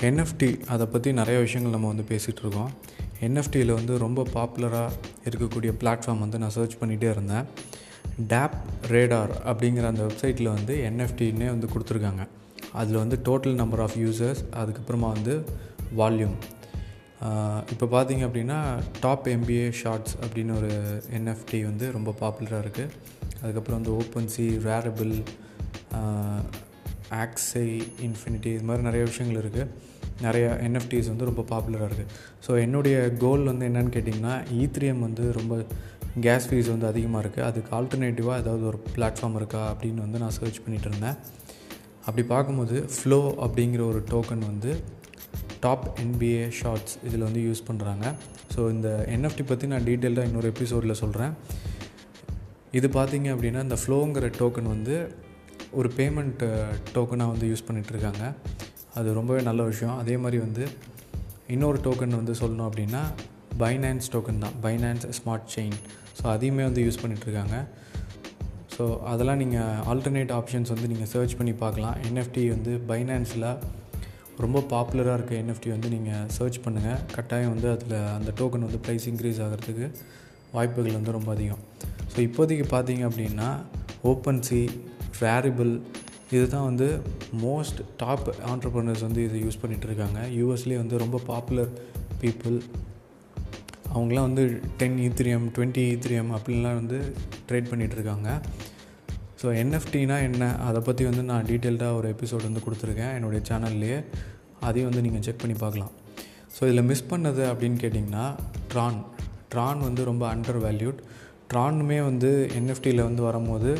NFT அதை பற்றி நிறைய விஷயங்கள் நம்ம வந்து பேசிகிட்டு இருக்கோம். என்எஃப்டியில் வந்து ரொம்ப பாப்புலராக இருக்கக்கூடிய பிளாட்ஃபார்ம் வந்து நான் சர்ச் பண்ணிகிட்டே இருந்தேன். டேப் ரேடார் அப்படிங்கிற அந்த வெப்சைட்டில் வந்து என்எஃப்டின்னே வந்து கொடுத்துருக்காங்க. அதில் வந்து டோட்டல் நம்பர் ஆஃப் யூசர்ஸ் அதுக்கப்புறமா வந்து வால்யூம் இப்போ பார்த்தீங்க அப்படின்னா டாப் எம்பிஏ ஷார்ட்ஸ் அப்படின்னு ஒரு என்எஃப்டி வந்து ரொம்ப பாப்புலராக இருக்குது அதுக்கப்புறம் வந்து OpenSea Rarible Axie Infinity இது மாதிரி நிறைய விஷயங்கள் இருக்குது நிறைய என்எஃப்டிஸ் வந்து ரொம்ப பாப்புலராக இருக்குது ஸோ என்னுடைய கோல் வந்து என்னென்னு கேட்டிங்கன்னா ஈத்ரியம் e வந்து ரொம்ப கேஸ் ஃபீஸ் வந்து அதிகமாக இருக்குது அதுக்கு ஆல்டர்னேட்டிவாக ஏதாவது ஒரு பிளாட்ஃபார்ம் இருக்கா அப்படின்னு வந்து நான் சர்ச் பண்ணிகிட்டு இருந்தேன். அப்படி பார்க்கும்போது ஃப்ளோ அப்படிங்கிற ஒரு டோக்கன் வந்து டாப் என்பிஏ ஷார்ட்ஸ் இதில் வந்து யூஸ் பண்ணுறாங்க ஸோ இந்த என்எஃப்டி பற்றி நான் டீட்டெயில்டாக இன்னொரு எபிசோடில் சொல்கிறேன் இது பார்த்தீங்க அப்படின்னா இந்த ஃப்ளோங்கிற டோக்கன் வந்து ஒரு பேமெண்ட் டோக்கனாக uh, வந்து யூஸ் பண்ணிகிட்ருக்காங்க அது ரொம்பவே நல்ல விஷயம். அதே மாதிரி வந்து இன்னொரு டோக்கன் வந்து சொல்லணும் அப்படின்னா பைனான்ஸ் டோக்கன் தான். பைனான்ஸ் ஸ்மார்ட் செயின் ஸோ அதையுமே வந்து யூஸ் பண்ணிகிட்ருக்காங்க ஸோ அதெல்லாம் நீங்கள் ஆல்டர்னேட் ஆப்ஷன்ஸ் வந்து நீங்கள் சர்ச் பண்ணி பார்க்கலாம். என்எஃப்டி வந்து பைனான்ஸில் ரொம்ப பாப்புலராக இருக்க என்எஃப்டி வந்து நீங்கள் சர்ச் பண்ணுங்கள் கட்டாயம் வந்து அதில் அந்த டோக்கன் வந்து ப்ரைஸ் இன்க்ரீஸ் ஆகிறதுக்கு வாய்ப்புகள் வந்து ரொம்ப அதிகம். ஸோ இப்போதைக்கு பார்த்தீங்க அப்படின்னா ஓப்பன் சி வேரிபிள் இது தான் வந்து மோஸ்ட் டாப் ஆண்டர்ப்ரனர்ஸ் வந்து இதை யூஸ் பண்ணிகிட்டு இருக்காங்க. யூஎஸ்லேயே வந்து ரொம்ப பாப்புலர் பீப்புள் அவங்களாம் வந்து டென் ஈத்ரியம் டுவெண்ட்டி ஈத்ரியம் அப்படின்லாம் வந்து ட்ரேட் பண்ணிகிட்ருக்காங்க ஸோ என்எஃப்டினா என்ன? அதை பற்றி வந்து நான் டீட்டெயில்டாக ஒரு எபிசோட் வந்து கொடுத்துருக்கேன் என்னுடைய சேனல்லையே அதையும் வந்து நீங்கள் செக் பண்ணி பார்க்கலாம். ஸோ இதில் மிஸ் பண்ணது அப்படின்னு கேட்டிங்கன்னா ட்ரான் ட்ரான் வந்து ரொம்ப அண்டர் வேல்யூட் ட்ரானுமே வந்து என்எஃப்டியில் வந்து வரும்போது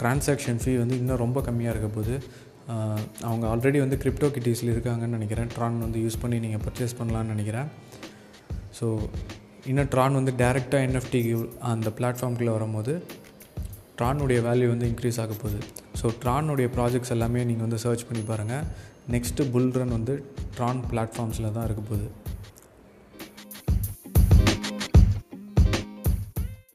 டிரான்சாக்ஷன் ஃபீ வந்து இன்னும் ரொம்ப கம்மியாக இருக்க போது அவங்க ஆல்ரெடி வந்து கிரிப்டோ கிட்டிஸில் இருக்காங்கன்னு நினைக்கிறேன். ட்ரான் வந்து யூஸ் பண்ணி நீங்கள் பர்ச்சேஸ் பண்ணலான்னு நினைக்கிறேன். ஸோ இன்னும் ட்ரான் வந்து டேரெக்டாக என்எஃப்டி அந்த பிளாட்ஃபார்ம்குள்ளே வரும்போது ட்ரானுடைய வேல்யூ வந்து இன்க்ரீஸ் ஆக போகுது. ஸோ ட்ரானுடைய ப்ராஜெக்ட்ஸ் எல்லாமே நீங்கள் வந்து சர்ச் பண்ணி பாருங்கள் நெக்ஸ்ட்டு புல் ரன் வந்து ட்ரான் பிளாட்ஃபார்ம்ஸில் தான் இருக்க போகுது.